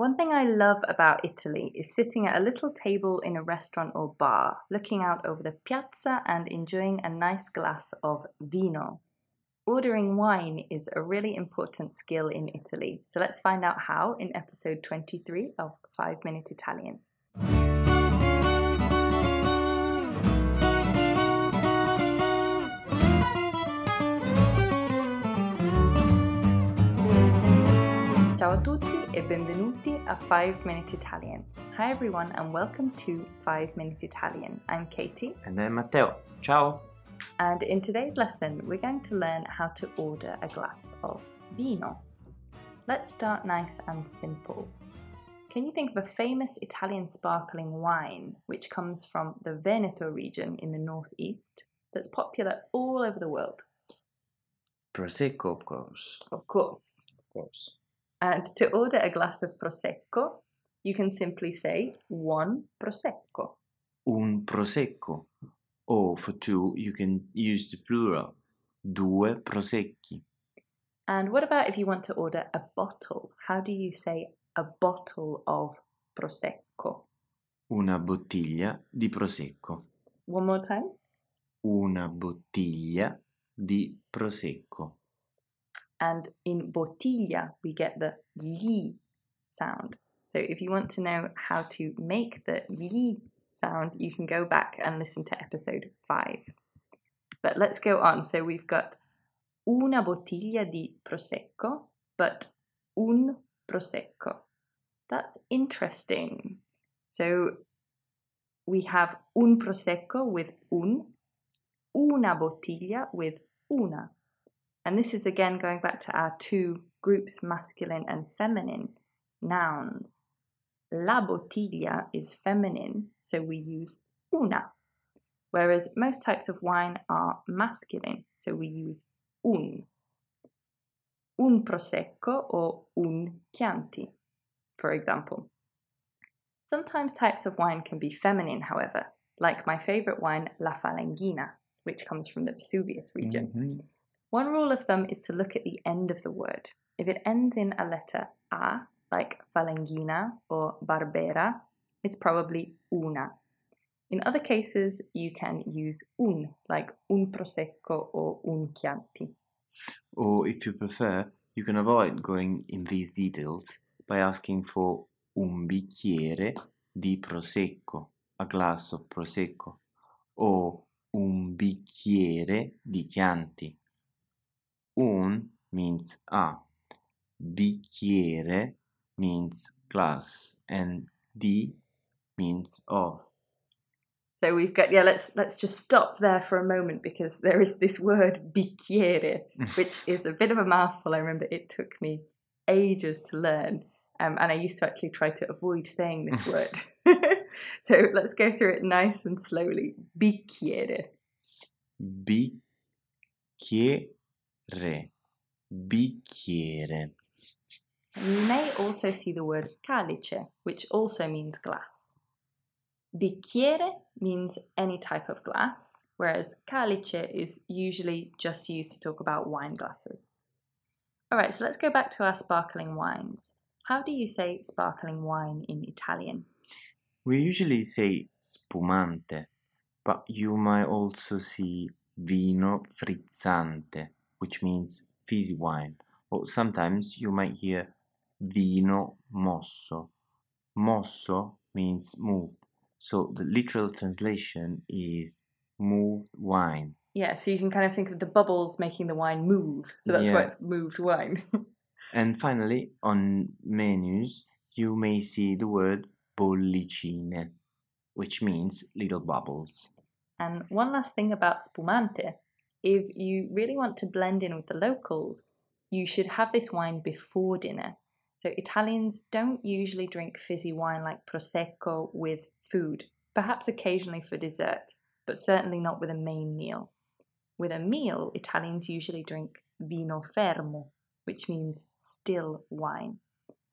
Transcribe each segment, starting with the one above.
One thing I love about Italy is sitting at a little table in a restaurant or bar, looking out over the piazza and enjoying a nice glass of vino. Ordering wine is a really important skill in Italy, so let's find out how in episode 23 of 5 Minute Italian. Ciao a tutti e benvenuti a 5 Minute Italian. Hi everyone and welcome to 5 Minute Italian. I'm Katie And I'm Matteo. Ciao! and in today's lesson we're going to learn how to order a glass of vino. Let's start nice and simple. Can you think of a famous Italian sparkling wine which comes from the Veneto region in the northeast that's popular all over the world? Prosecco, of course. Of course. Of course. And to order a glass of Prosecco, you can simply say one Prosecco. Un prosecco. Or for two, you can use the plural. Due prosecchi. And what about if you want to order a bottle? How do you say a bottle of Prosecco? Una bottiglia di prosecco. One more time. Una bottiglia di prosecco. And in bottiglia, we get the li sound. So if you want to know how to make the li sound, you can go back and listen to episode 5. But let's go on. So we've got una bottiglia di prosecco, but un prosecco. That's interesting. So we have un prosecco with un, una bottiglia with una. And this is again going back to our two groups, masculine and feminine nouns. La bottiglia is feminine, so we use una. Whereas most types of wine are masculine, so we use un. Un prosecco or un chianti, for example. Sometimes types of wine can be feminine, however, like my favourite wine, La Falanghina, which comes from the Vesuvius region. Mhm. One rule of thumb is to look at the end of the word. If it ends in a letter A, like Falanghina or Barbera, it's probably una. In other cases, you can use un, like un prosecco or un chianti. Or if you prefer, you can avoid going in these details by asking for un bicchiere di prosecco, a glass of prosecco, or un bicchiere di chianti. Un means a, bicchiere means glass, and di means of. So we've got yeah. Let's let's just stop there for a moment because there is this word bicchiere, which is a bit of a mouthful. I remember it took me ages to learn, um, and I used to actually try to avoid saying this word. so let's go through it nice and slowly. Bicchiere, Bicchiere. Bicchiere. You may also see the word calice, which also means glass. Bicchiere means any type of glass, whereas calice is usually just used to talk about wine glasses. Alright, so let's go back to our sparkling wines. How do you say sparkling wine in Italian? We usually say spumante, but you might also see vino frizzante, which means fizzy wine, or sometimes you might hear vino mosso. Mosso means moved, so the literal translation is moved wine. Yeah, so you can kind of think of the bubbles making the wine move, so that's why it's moved wine. And finally, on menus, you may see the word bollicine, which means little bubbles. And one last thing about spumante if you really want to blend in with the locals, you should have this wine before dinner. So, Italians don't usually drink fizzy wine like Prosecco with food, perhaps occasionally for dessert, but certainly not with a main meal. With a meal, Italians usually drink vino fermo, which means still wine.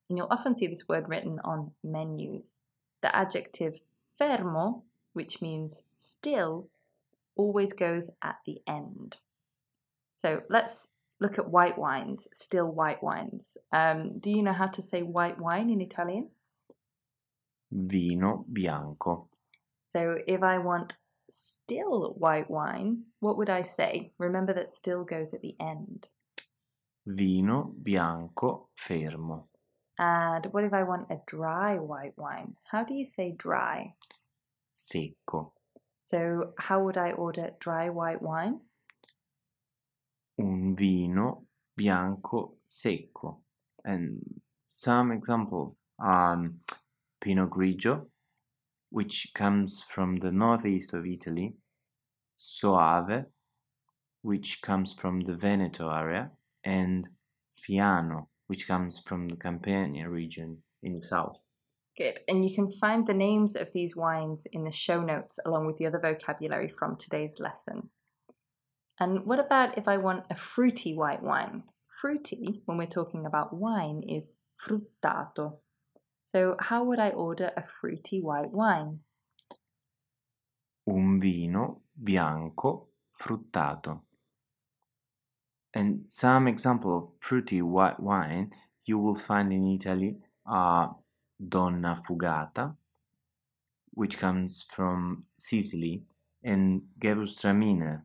And you'll often see this word written on menus. The adjective fermo, which means still, always goes at the end. So let's look at white wines, still white wines. Um, do you know how to say white wine in Italian? Vino bianco. So if I want still white wine, what would I say? Remember that still goes at the end. Vino bianco fermo. And what if I want a dry white wine? How do you say dry? Secco. So how would I order dry white wine? Un vino bianco secco. And some examples are um, Pinot Grigio, which comes from the northeast of Italy, Soave, which comes from the Veneto area, and Fiano, which comes from the Campania region in the south. Good. And you can find the names of these wines in the show notes along with the other vocabulary from today's lesson. And what about if I want a fruity white wine? Fruity, when we're talking about wine, is fruttato. So, how would I order a fruity white wine? Un vino bianco fruttato. And some example of fruity white wine you will find in Italy are Donnafugata, which comes from Sicily, and Gewürztraminer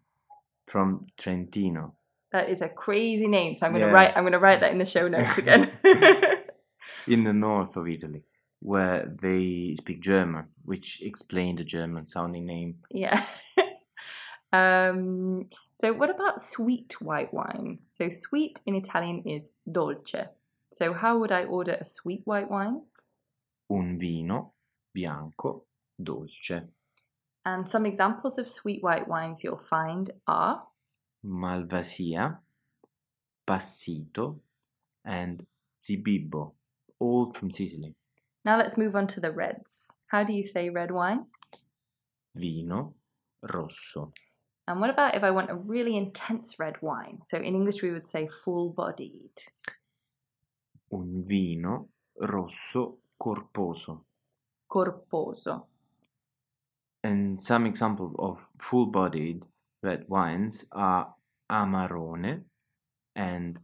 from Trentino. That is a crazy name, so I'm going to Yeah. write. I'm going to write that in the show notes again. in the north of Italy, where they speak German, which explain the German sounding name. yeah. um, so, what about sweet white wine? So, sweet in Italian is dolce. So, how would I order a sweet white wine? Un vino bianco dolce. And some examples of sweet white wines you'll find are Malvasia, Passito, and Zibibbo, all from Sicily. now let's move on to the reds. How do you say red wine? Vino rosso. And what about if I want a really intense red wine? So in English we would say full bodied. Un vino rosso corposo. Corposo. And some examples of full bodied red wines are Amarone and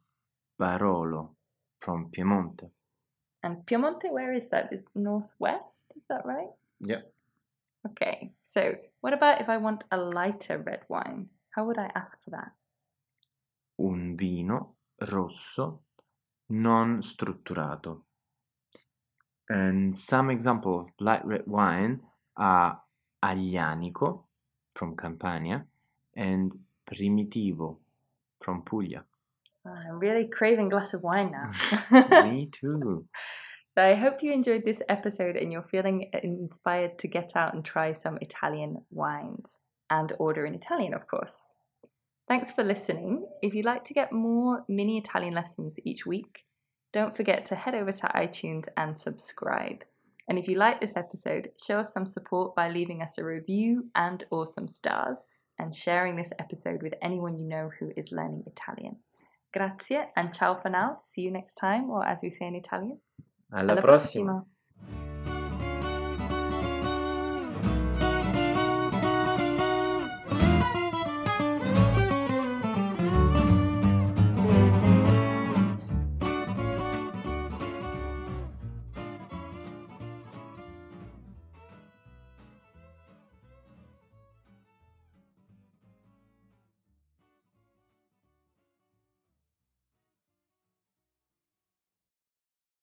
Barolo from Piemonte. And Piemonte, where is that? Is northwest? Is that right? Yeah. Okay. So what about if I want a lighter red wine? How would I ask for that? Un vino rosso non strutturato. And some example of light red wine are Aglianico from Campania and Primitivo from Puglia. Oh, I'm really craving a glass of wine now. Me too. So I hope you enjoyed this episode and you're feeling inspired to get out and try some Italian wines and order in Italian, of course. Thanks for listening. If you'd like to get more mini Italian lessons each week, don't forget to head over to iTunes and subscribe. And if you like this episode, show us some support by leaving us a review and or some stars and sharing this episode with anyone you know who is learning Italian. Grazie and ciao for now. See you next time, or as we say in Italian. Alla, Alla prossima. prossima.